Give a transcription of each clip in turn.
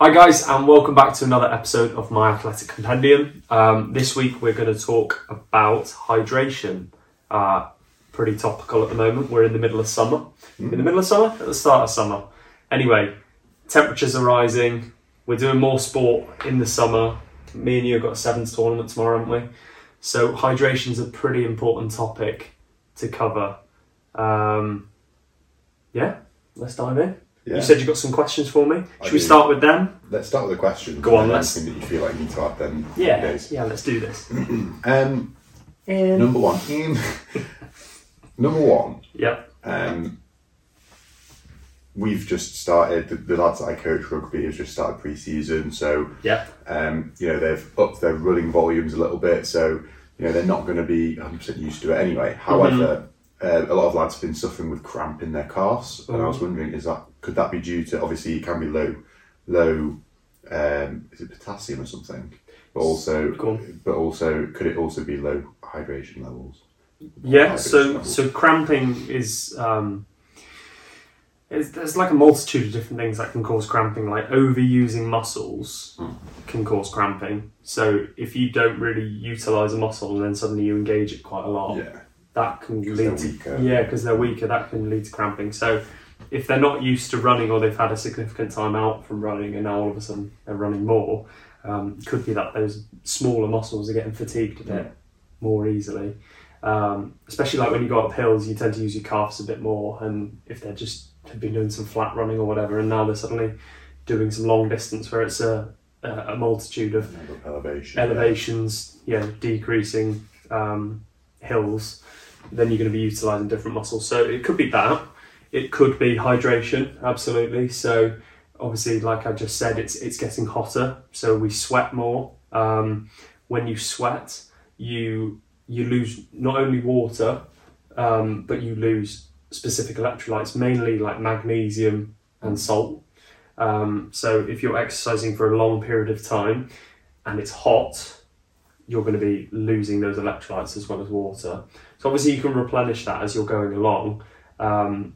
Hi guys, and welcome back to another episode of My Athletic Compendium. Um, this week we're going to talk about hydration. Uh, pretty topical at the moment. We're in the middle of summer. In the middle of summer, at the start of summer. Anyway, temperatures are rising. We're doing more sport in the summer. Me and you have got a sevens tournament tomorrow, haven't we? So hydration is a pretty important topic to cover. Um, yeah, let's dive in. Yeah. You said you got some questions for me. I Should we do. start with them? Let's start with the question. Go on, let's- Anything that you feel like you need to add then. Yeah, Days. yeah. Let's do this. Um, In. number one. In, number one. Yep. Um, we've just started. The, the lads that I coach rugby has just started pre-season, so Yep. um, you know they've upped their running volumes a little bit. So you know they're not going to be 100 percent used to it anyway. However. Uh, a lot of lads have been suffering with cramp in their calves, and I was wondering, is that could that be due to obviously it can be low, low, um, is it potassium or something, but also, Go on. but also could it also be low hydration levels? Yeah. Hydration So levels. so cramping is um, is, there's like a multitude of different things that can cause cramping. Like overusing muscles can cause cramping. So if you don't really utilize a muscle and then suddenly you engage it quite a lot, yeah, that can lead to weaker. yeah because they're weaker. That can lead to cramping. So if they're not used to running or they've had a significant time out from running and now all of a sudden they're running more, um, could be that those smaller muscles are getting fatigued a bit more easily. Um, especially like when you go up hills, you tend to use your calves a bit more, and if they're just have been doing some flat running or whatever, and now they're suddenly doing some long distance where it's a, a, multitude of elevation, elevations, yeah, decreasing um, hills, then you're going to be utilizing different muscles. So it could be that. It could be hydration, absolutely. So obviously, like I just said, it's it's getting hotter, so we sweat more. Um, when you sweat, you you lose not only water, um, but you lose specific electrolytes, mainly like magnesium and salt. Um, so if you're exercising for a long period of time and it's hot, you're going to be losing those electrolytes as well as water. So obviously you can replenish that as you're going along. Um,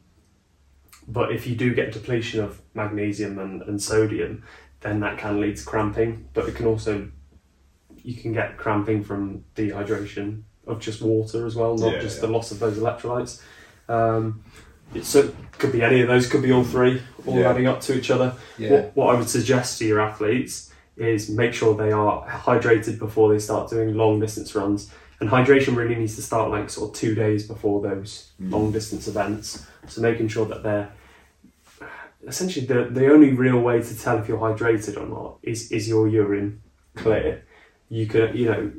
but if you do get depletion of magnesium and, and sodium, then that can lead to cramping. But it can also you can get cramping from dehydration of just water as well, not Yeah, just yeah. the loss of those electrolytes. Um, so it could be any of those, could be all three, all Yeah. adding up to each other. What, what I would suggest to your athletes is make sure they are hydrated before they start doing long distance runs. And hydration really needs to start like sort of two days before those long distance events. So making sure that they're essentially the, the only real way to tell if you're hydrated or not is, is your urine clear. You could, you know,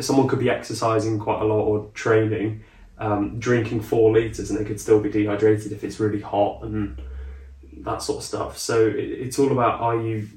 someone could be exercising quite a lot or training, um, drinking four litres and they could still be dehydrated if it's really hot and that sort of stuff. So it, it's all about are you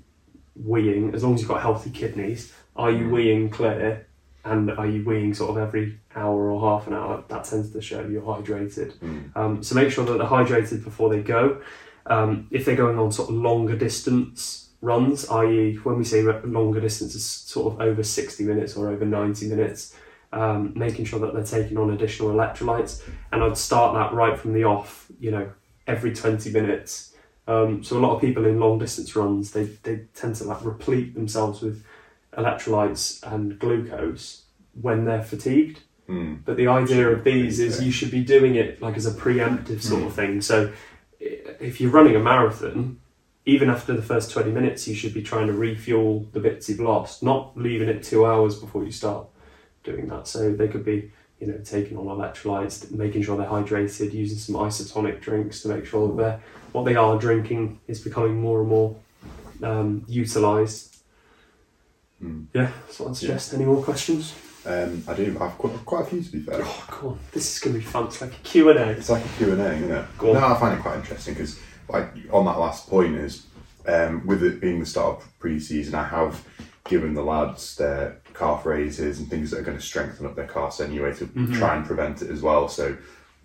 weeing, as long as you've got healthy kidneys, are you weeing clear and are you weeing sort of every hour or half an hour? That tends to show you're hydrated. Um, so make sure that they're hydrated before they go. Um, if they're going on sort of longer distance runs, i.e., when we say longer distances, sort of over 60 minutes or over 90 minutes, um, making sure that they're taking on additional electrolytes. And I'd start that right from the off, you know, every 20 minutes. Um, so a lot of people in long distance runs, they, they tend to like replete themselves with electrolytes and glucose when they're fatigued. Mm. But the idea of these is you should be doing it like as a preemptive sort of thing. So if you're running a marathon, even after the first 20 minutes, you should be trying to refuel the bits you've lost, not leaving it two hours before you start doing that. So they could be, you know, taking on electrolytes, making sure they're hydrated, using some isotonic drinks to make sure that they're, what they are drinking is becoming more and more um, utilised. Mm. Yeah, that's what I'd suggest. Any more questions? Um, I do. I've quite, quite a few to be fair. Oh, come on. This is going to be fun. It's like a Q&A. It's like a Q and A, isn't it? Go on. No, I find it quite interesting because, like, on that last point is, um, with it being the start of pre-season, I have given the lads their calf raises and things that are going to strengthen up their calves anyway to Mm-hmm. try and prevent it as well. So,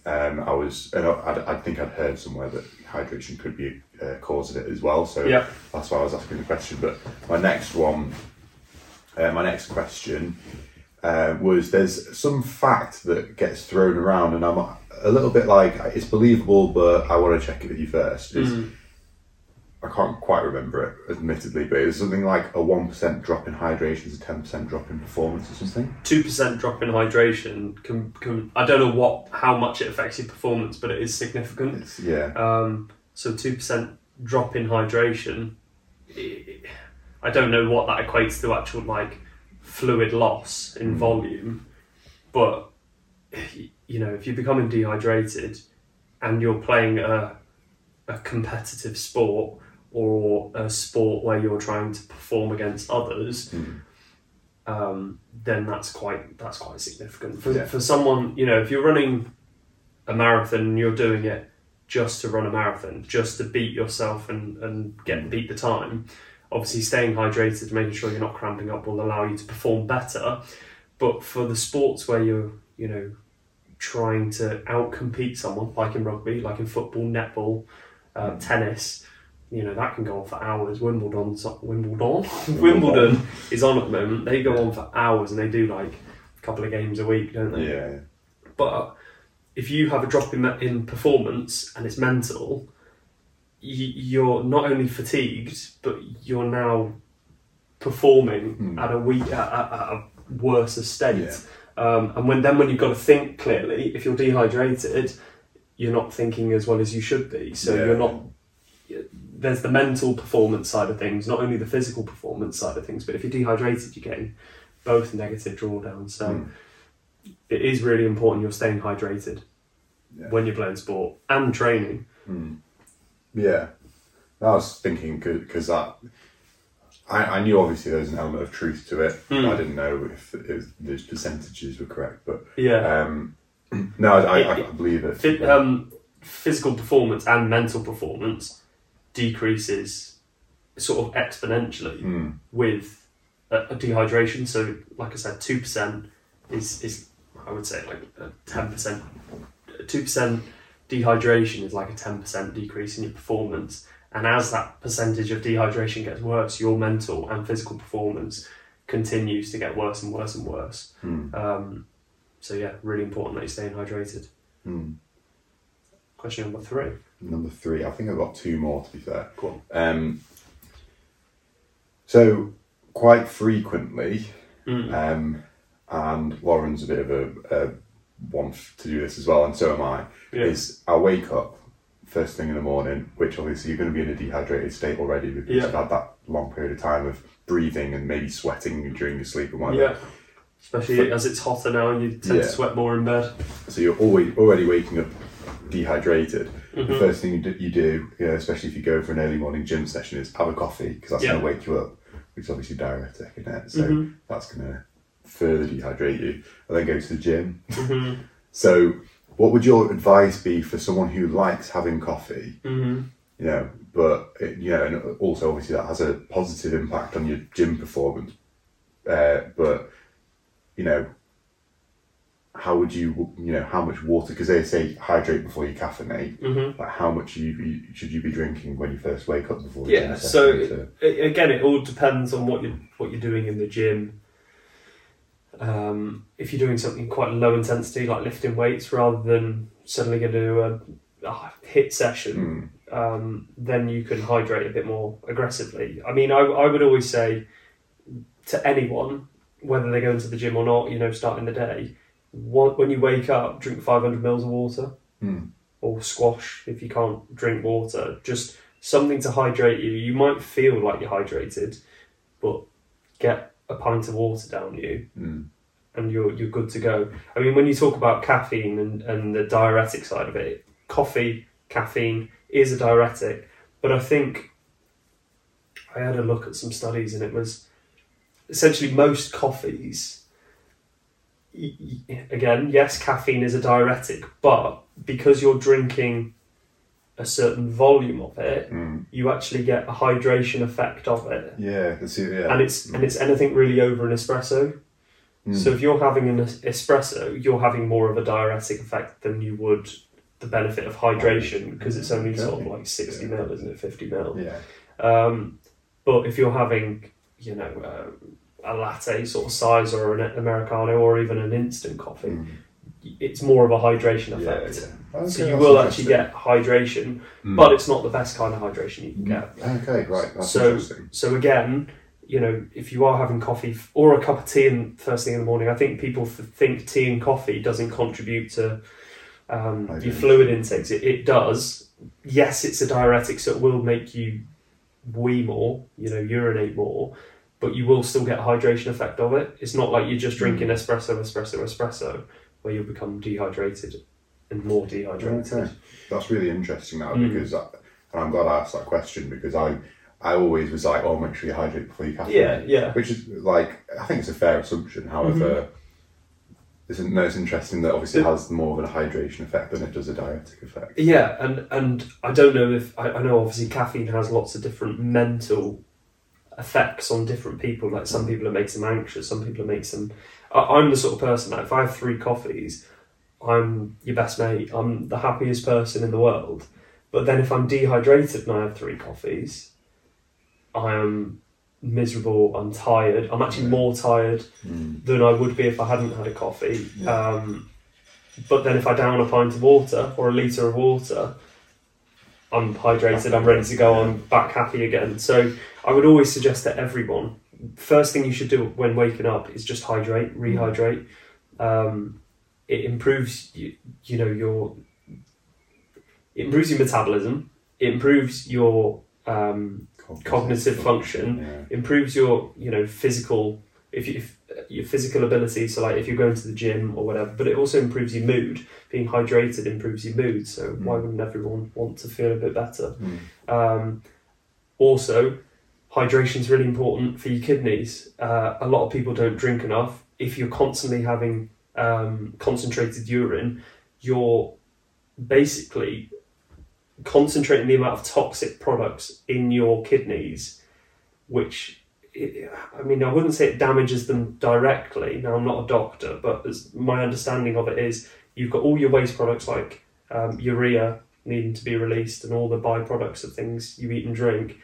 um, I was, and I, I, I think I'd heard somewhere that hydration could be a cause of it as well. So Yeah. that's why I was asking the question. But my next one, uh, my next question uh, was there's some fact that gets thrown around, and I'm a little bit like it's believable, but I want to check it with you first. Is I can't quite remember it, admittedly, but it was something like a one percent drop in hydration is a ten percent drop in performance or something. Two percent drop in hydration can, can I don't know what how much it affects your performance, but it is significant. It's, yeah, Um, so two percent drop in hydration. i- I don't know what that equates to actual like fluid loss in Mm. volume, but you know if you're becoming dehydrated and you're playing a a competitive sport or a sport where you're trying to perform against others, Mm. um, then that's quite that's quite significant for Yeah. for someone. You know, if you're running a marathon and you're doing it just to run a marathon, just to beat yourself and and get beat the time. Obviously, staying hydrated, making sure you're not cramping up, will allow you to perform better. But for the sports where you're, you know, trying to outcompete someone, like in rugby, like in football, netball, uh, tennis, you know that can go on for hours. Wimbledon, Wimbledon, Wimbledon is on at the moment. They go on for hours and they do like a couple of games a week, don't they? yeah, But if you have a drop in, in performance and it's mental, you're not only fatigued, but you're now performing Hmm. at a weak, at, at, at a worse state. Yeah. Um, and when then when you've got to think clearly, if you're dehydrated, you're not thinking as well as you should be. So Yeah. you're not. There's the mental performance side of things, not only the physical performance side of things. But if you're dehydrated, you're getting both negative drawdowns. So Mm. it is really important you're staying hydrated Yeah. when you're playing sport and training. Mm. Yeah. I was thinking because that. I, I knew obviously there was an element of truth to it. Mm. I didn't know if, if those percentages were correct, but Yeah. um, no, I, I, I believe it. Fit, um, physical performance and mental performance decreases sort of exponentially Mm. with a, a dehydration. So, like I said, two percent is is I would say like a ten percent. Two percent dehydration is like a ten percent decrease in your performance, and as that percentage of dehydration gets worse, your mental and physical performance continues to get worse and worse and worse. Mm. Um, so yeah, really important that you're staying hydrated. Mm. Question number three. Number three, I think I've got two more to be fair. Cool. Um, so quite frequently, Mm. um, and Lauren's a bit of a, a f- to do this as well, and so am I. Yeah. Is I wake up first thing in the morning, which obviously you're going to be in a dehydrated state already because Yeah. you've had that long period of time of breathing and maybe sweating during your sleep and whatever. Yeah. Especially as it's hotter now and you tend Yeah. to sweat more in bed. So you're always already waking up dehydrated. The Mhm. first thing you do, you do you know, especially if you go for an early morning gym session, is have a coffee because that's going to wake you up, which is obviously diuretic, isn't it? So Mhm. that's going to further dehydrate you. And then go to the gym. hmm So, what would your advice be for someone who likes having coffee? hmm You know, but it, you know, and also obviously that has a positive impact on your gym performance. Uh, but you know, how would you, you know, how much water? Because they say hydrate before you caffeinate. hmm Like, how much you, should you be drinking when you first wake up before? the Yeah. gym So it, again, it all depends on what you what you're doing in the gym. Um, if you're doing something quite low intensity, like lifting weights, rather than suddenly going to do a, a HIIT session, Mm, um, then you can hydrate a bit more aggressively. I mean, I, I would always say to anyone, whether they go into the gym or not, you know, starting the day, one, when you wake up, drink 500 mils of water mm, or squash if you can't drink water. Just something to hydrate you. You might feel like you're hydrated, but get a pint of water down you mm, and you're you're good to go. I mean, when you talk about caffeine and, and the diuretic side of it, coffee, caffeine is a diuretic, but I think I had a look at some studies and it was essentially most coffees. Again, yes, caffeine is a diuretic, but because you're drinking a certain volume of it, mm. you actually get a hydration effect of it, Yeah, that's it. Yeah, and it's and it's anything really over an espresso. Mm. So if you're having an espresso, you're having more of a diuretic effect than you would the benefit of hydration because it's only sort of like 60 Yeah. mil, isn't it? 50 mil. yeah, Um, but if you're having, you know, uh, a latte sort of size or an americano or even an instant coffee, mm, it's more of a hydration effect. yeah. Okay, So you will actually get hydration, Mm. but it's not the best kind of hydration you can get. Okay, right. That's So- interesting. So again, you know, if you are having coffee or a cup of tea in first thing in the morning, I think people f- think tea and coffee doesn't contribute to um, I your fluid intakes. It, it does. Yes, it's a diuretic, so it will make you wee more, you know, urinate more, but you will still get a hydration effect of it. It's not like you're just drinking espresso, espresso, espresso, where you'll become dehydrated and more dehydrated. Okay, that's really interesting now Mm. because I, and I'm glad I asked that question because I I always was like, oh, make sure you hydrate before you caffeine. Yeah, yeah. Which is like I think it's a fair assumption. However, Mm-hmm. it's, no, it's interesting that obviously it has more of a hydration effect than it does a diuretic effect. Yeah, and and I don't know if I, I know obviously caffeine has lots of different mental effects on different people. Like some people it makes them anxious, some people it makes them. I, I'm the sort of person that if I have three coffees, I'm your best mate. I'm the happiest person in the world. But then if I'm dehydrated and I have three coffees, I am miserable. I'm tired. I'm actually more tired Mm. than I would be if I hadn't had a coffee. Um, but then if I down a pint of water or a litre of water, I'm hydrated, I'm ready to go, I'm back happy again. So I would always suggest to everyone, first thing you should do when waking up is just hydrate, rehydrate. Um, it improves you, you know your it improves your metabolism, it improves your um, Cognitive function. Yeah. improves your you know physical if you if, your physical ability so like if you're going to the gym or whatever but it also improves your mood being hydrated improves your mood so why wouldn't everyone want to feel a bit better Mm. um, also hydration is really important for your kidneys. Uh, a lot of people don't drink enough. If you're constantly having um, concentrated urine you're basically concentrating the amount of toxic products in your kidneys, which I mean, I wouldn't say it damages them directly. Now, I'm not a doctor, but my understanding of it is, you've got all your waste products like um, urea needing to be released and all the byproducts of things you eat and drink,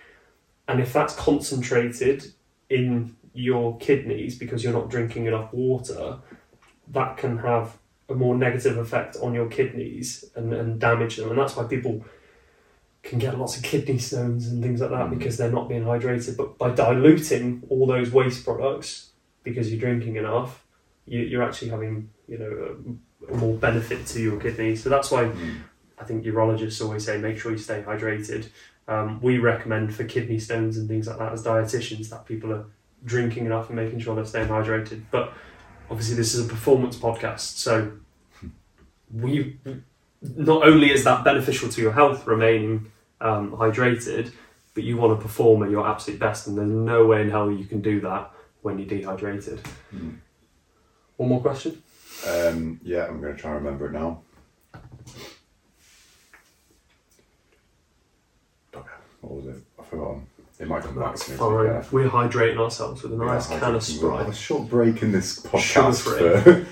and if that's concentrated in your kidneys because you're not drinking enough water, that can have a more negative effect on your kidneys and, and damage them, and that's why people can get lots of kidney stones and things like that Mm. because they're not being hydrated. But by diluting all those waste products because you're drinking enough, you, you're actually having you know a, a more benefit to your kidneys. So that's why Mm. I think urologists always say make sure you stay hydrated. Um, we recommend for kidney stones and things like that as dietitians that people are drinking enough and making sure they're staying hydrated. But obviously, this is a performance podcast, so we not only is that beneficial to your health remaining um, hydrated, but you want to perform at your absolute best, and there's no way in hell you can do that when you're dehydrated. Mm. One more question. Um, yeah, I'm going to try and remember it now. What was it? I've forgotten. It might come back to me. to be Fine. fair. We're hydrating ourselves with a nice Yeah, can of hydrating. We'll have Sprite. a short break in this podcast. Sugar-free. For,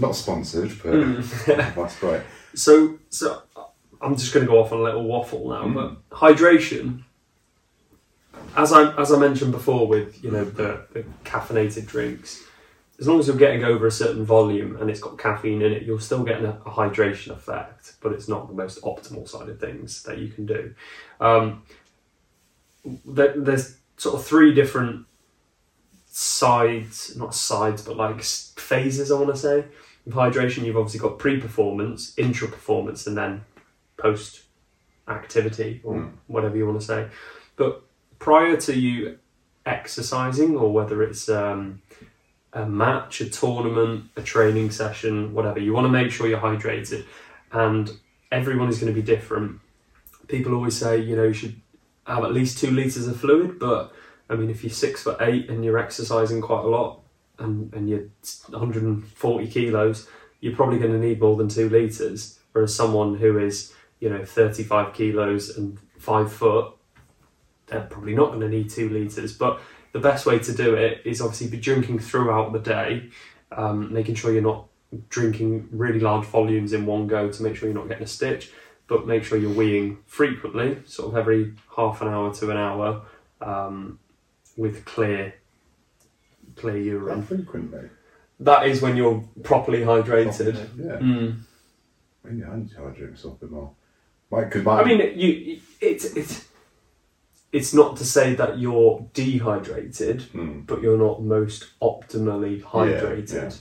not sponsored, but Mm. that's right. So, so I'm just going to go off on a little waffle now, Mm. but hydration, as I as I mentioned before, with you know the, the caffeinated drinks, as long as you're getting over a certain volume and it's got caffeine in it, you're still getting a, a hydration effect, but it's not the most optimal side of things that you can do. Um, there, there's sort of three different sides, not sides, but like phases. I want to say with hydration, you've obviously got pre-performance, intra-performance, and then post-activity or Mm. whatever you want to say. But prior to you exercising, or whether it's um, a match, a tournament, a training session, whatever, you want to make sure you're hydrated. And everyone is going to be different. People always say, you know, you should have at least two liters of fluid, but I mean, if you're six foot eight and you're exercising quite a lot, and, and you're 140 kilos, you're probably going to need more than two liters. Whereas someone who is, you know, 35 kilos and five foot, they're probably not going to need two liters. But the best way to do it is obviously be drinking throughout the day, um, making sure you're not drinking really large volumes in one go to make sure you're not getting a stitch. But make sure you're weeing frequently, sort of every half an hour to an hour, um, with clear, clear urine. How frequently? that is when you're properly hydrated. Yeah. Mm. Maybe I need to hydrate myself a bit more. Because my, I mean, you it's it's it's not to say that you're dehydrated, Mm. but you're not most optimally Yeah, hydrated.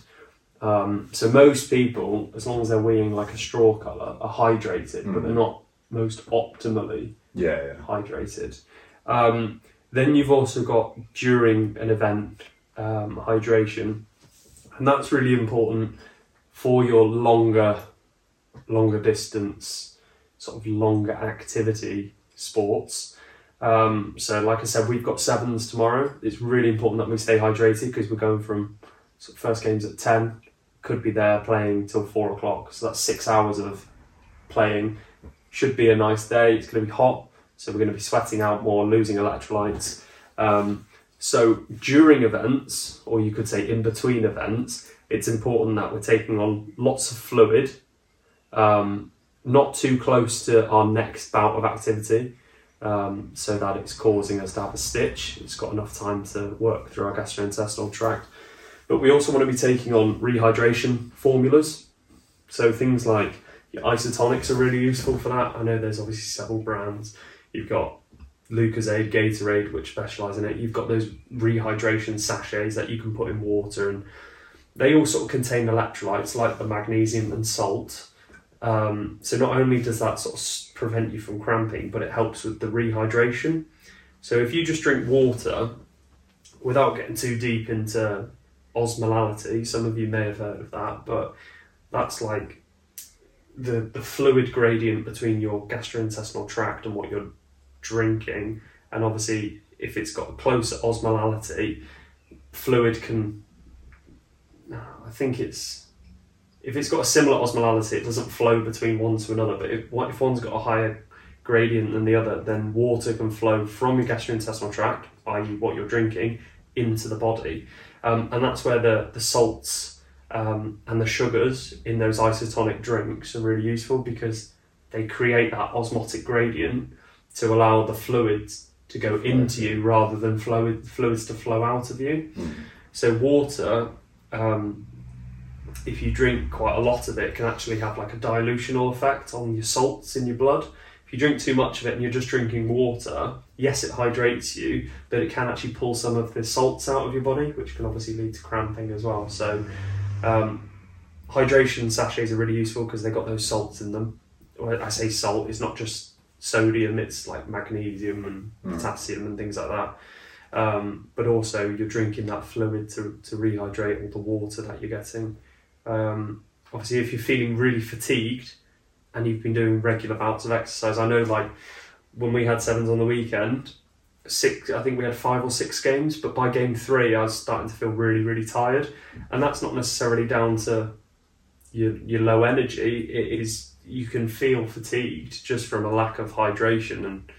Um, so most people, as long as they're weeing like a straw colour, are hydrated, but Mm. they're not most optimally yeah, yeah. hydrated. Um, then you've also got during an event um, hydration, and that's really important for your longer, longer distance, sort of longer activity sports. Um, so, like I said, we've got sevens tomorrow. It's really important that we stay hydrated because we're going from first games at ten, could be there playing till four o'clock. So that's six hours of playing. Should be a nice day. It's going to be hot, so we're going to be sweating out more, losing electrolytes. Um, so during events, or you could say in between events, it's important that we're taking on lots of fluid, um, not too close to our next bout of activity, um, so that it's causing us to have a stitch. It's got enough time to work through our gastrointestinal tract. But we also want to be taking on rehydration formulas. So things like isotonics are really useful for that. I know there's obviously several brands. You've got Lucozade, Gatorade, which specialise in it. You've got those rehydration sachets that you can put in water, and they all sort of contain electrolytes like the magnesium and salt. Um, so not only does that sort of prevent you from cramping, but it helps with the rehydration. So if you just drink water without getting too deep into osmolality, some of you may have heard of that, but that's like the the fluid gradient between your gastrointestinal tract and what you're drinking, and obviously if it's got a closer osmolality, fluid can. I think it's if it's got a similar osmolality, it doesn't flow between one to another. But if if one's got a higher gradient than the other, then water can flow from your gastrointestinal tract, i.e., what you're drinking, into the body, um, and that's where the the salts um, and the sugars in those isotonic drinks are really useful because they create that osmotic gradient to allow the fluids to go into you rather than fluid, fluids to flow out of you. Mm. So water, um, if you drink quite a lot of it, can actually have like a dilutional effect on your salts in your blood. If you drink too much of it and you're just drinking water, yes, it hydrates you, but it can actually pull some of the salts out of your body, which can obviously lead to cramping as well. So um, hydration sachets are really useful because they've got those salts in them. When I say salt, it's not just sodium; it's like magnesium and Mm. potassium and things like that. Um, but also, you're drinking that fluid to, to rehydrate all the water that you're getting. Um, obviously, if you're feeling really fatigued and you've been doing regular bouts of exercise, I know like when we had sevens on the weekend, six I think we had five or six games, but by game three I was starting to feel really, really tired. And that's not necessarily down to your your low energy. It is you can feel fatigued just from a lack of hydration and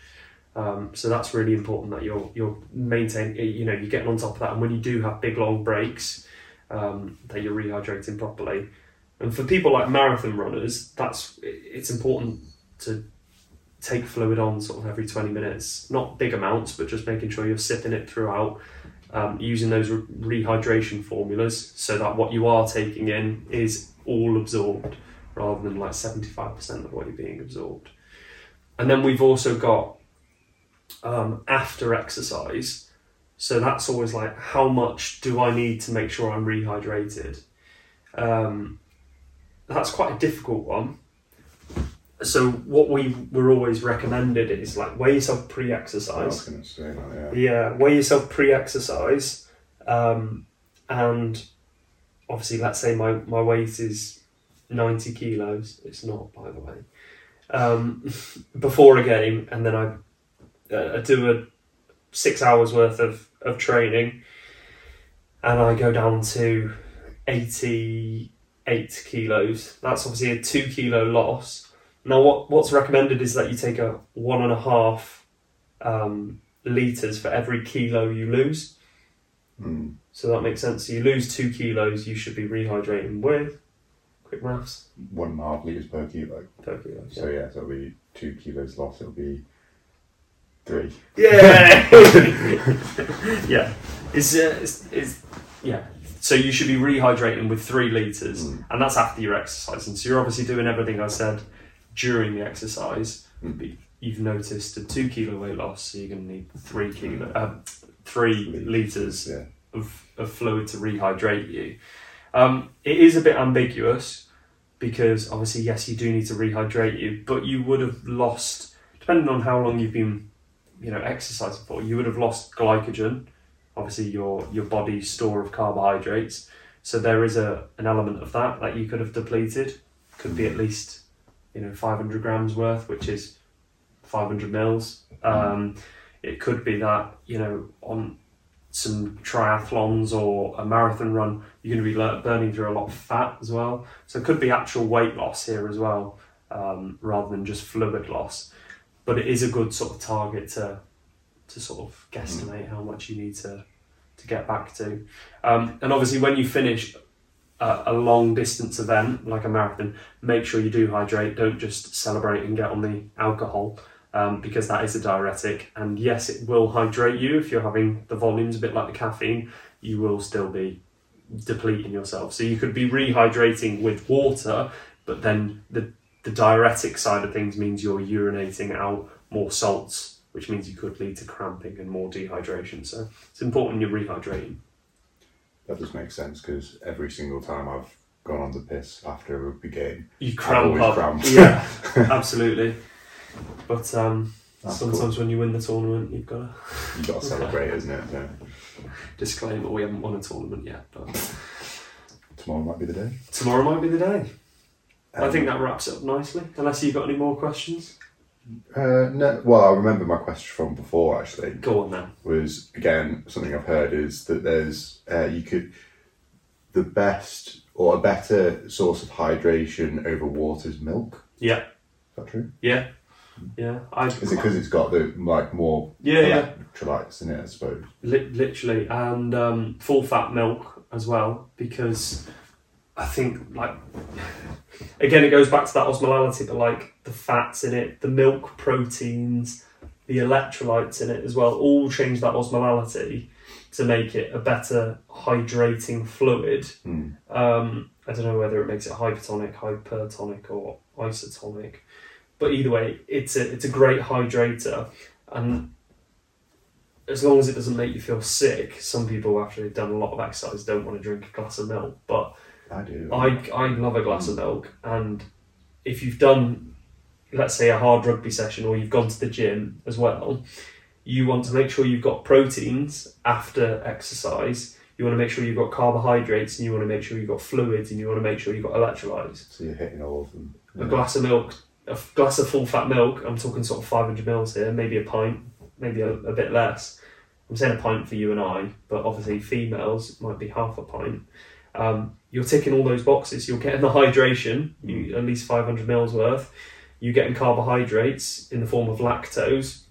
um, so that's really important that you're you're maintaining you know you're getting on top of that and when you do have big long breaks um, that you're rehydrating properly. And for people like marathon runners that's it's important to take fluid on sort of every 20 minutes. Not big amounts but just making sure you're sipping it throughout um, using those re- rehydration formulas so that what you are taking in is all absorbed rather than like 75% of what you're being absorbed. And then we've also got um, after exercise so that's always like how much do i need to make sure i'm rehydrated um, that's quite a difficult one so what we were always recommended is like weigh yourself pre-exercise going to say that, yeah. yeah, weigh yourself pre-exercise, um, and obviously, let's say my, my weight is ninety kilos. It's not, by the way. Um, before a game, and then I, uh, I do a six hours worth of, of training, and I go down to eighty eight kilos. That's obviously a two kilo loss. Now, what what's recommended is that you take a one and a half. Um, liters for every kilo you lose. Mm. So that makes sense. So you lose two kilos, you should be rehydrating with quick maths One and a half litres per kilo. per kilo. So yeah, so it'll be two kilos lost, it'll be three. Yeah, yeah. It's, uh, it's, it's yeah. So you should be rehydrating with three liters, and that's after your exercising. So you're obviously doing everything I said during the exercise. But you've noticed a two kilo weight loss, so you're going to need three kilo, uh, three liters Yeah. of, of fluid to rehydrate you. Um, it is a bit ambiguous because obviously, yes, you do need to rehydrate you, but you would have lost, depending on how long you've been, you know, exercising for, you would have lost glycogen, obviously your your body's store of carbohydrates. So there is a an element of that that you could have depleted. Could be at least, you know, 500 grams worth, which is 500 mils. Um, it could be that you know on some triathlons or a marathon run, you're going to be burning through a lot of fat as well. So it could be actual weight loss here as well, um, rather than just fluid loss. But it is a good sort of target to to sort of guesstimate how much you need to to get back to. Um, and obviously, when you finish a, a long distance event like a marathon, make sure you do hydrate. Don't just celebrate and get on the alcohol um, because that is a diuretic. And yes, it will hydrate you if you're having the volumes a bit like the caffeine. You will still be depleting yourself. So you could be rehydrating with water, but then the the diuretic side of things means you're urinating out more salts, which means you could lead to cramping and more dehydration. So it's important you're rehydrating. That does make sense because every single time I've gone on the piss after a rugby game, You cramp up. cramped. Yeah, absolutely. But um, That's sometimes when you win the tournament, you've got to You've got to celebrate, isn't it? So disclaimer we haven't won a tournament yet, but tomorrow might be the day. tomorrow might be the day. I Um, think that wraps it up nicely. Unless you've got any more questions, Uh, no, well, I remember my question from before actually go on then. was again something I've heard is that there's uh, you could the best or a better source of hydration over water is milk. Yeah, Is that true? yeah, yeah. I Is it because it's got the like more Yeah, yeah. electrolytes in it? I suppose. Li- literally, and um, full fat milk as well, because I think like again it goes back to that osmolality, but like the fats in it, the milk proteins, the electrolytes in it as well, all change that osmolality to make it a better hydrating fluid. Hmm. Um, I don't know whether it makes it hypertonic, hypertonic, or isotonic, but either way, it's a it's a great hydrator, and as long as it doesn't make you feel sick, some people after they've done a lot of exercise don't want to drink a glass of milk, but I do. I I love a glass of mm. milk, and if you've done, let's say, a hard rugby session or you've gone to the gym as well, you want to make sure you've got proteins after exercise. You want to make sure you've got carbohydrates, and you want to make sure you've got fluids, and you want to make sure you've got electrolytes. so you're hitting all of them. A glass of milk, a glass of full fat milk. I'm talking sort of 500 mils here, maybe a pint, maybe a, a bit less. I'm saying a pint for you and I, but obviously females might be half a pint. Um, you're ticking all those boxes. You're getting the hydration, you, at least 500 mils worth. You're getting carbohydrates in the form of lactose,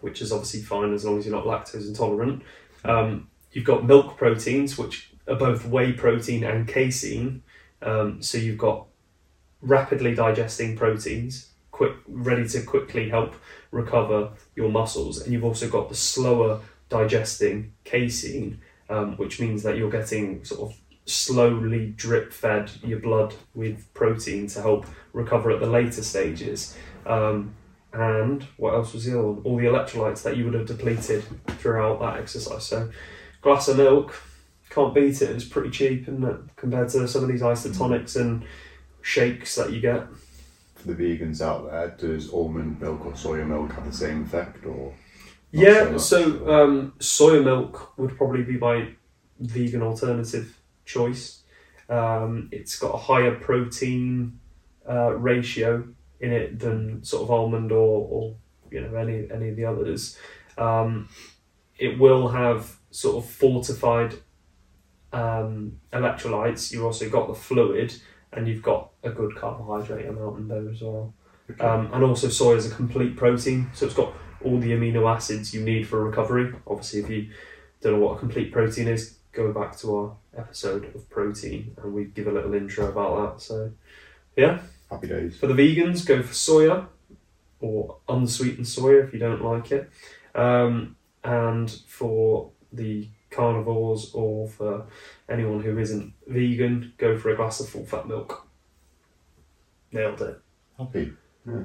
which is obviously fine as long as you're not lactose intolerant. Um, you've got milk proteins, which are both whey protein and casein. Um, so you've got rapidly digesting proteins, quick, ready to quickly help recover your muscles, and you've also got the slower digesting casein, um, which means that you're getting sort of slowly drip fed your blood with protein to help recover at the later stages. Um, and what else was the other one? All the electrolytes that you would have depleted throughout that exercise. So, glass of milk, can't beat it. It's pretty cheap, isn't it, compared to some of these isotonics and shakes that you get. For the vegans out there, does almond milk or soya milk have the same effect, or yeah, so much. so um, soya milk would probably be my vegan alternative choice. Um, it's got a higher protein uh, ratio in it than sort of almond or, or you know any any of the others. Um, it will have sort of fortified um, electrolytes. You've also got the fluid, and you've got a good carbohydrate amount in there as well. Um, and also, soy is a complete protein, so it's got all the amino acids you need for recovery. Obviously, if you don't know what a complete protein is, go back to our episode of protein and we give a little intro about that. So, yeah. happy days? for the vegans, go for soya or unsweetened soya if you don't like it. Um, and for the carnivores or for anyone who isn't vegan, go for a glass of full fat milk. Nailed it. Happy.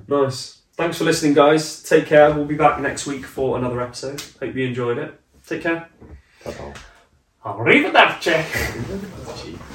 Nice. Thanks for listening, guys. Take care. We'll be back next week for another episode. Hope you enjoyed it. Take care. Ta-ta. Arrivederci. Cheap.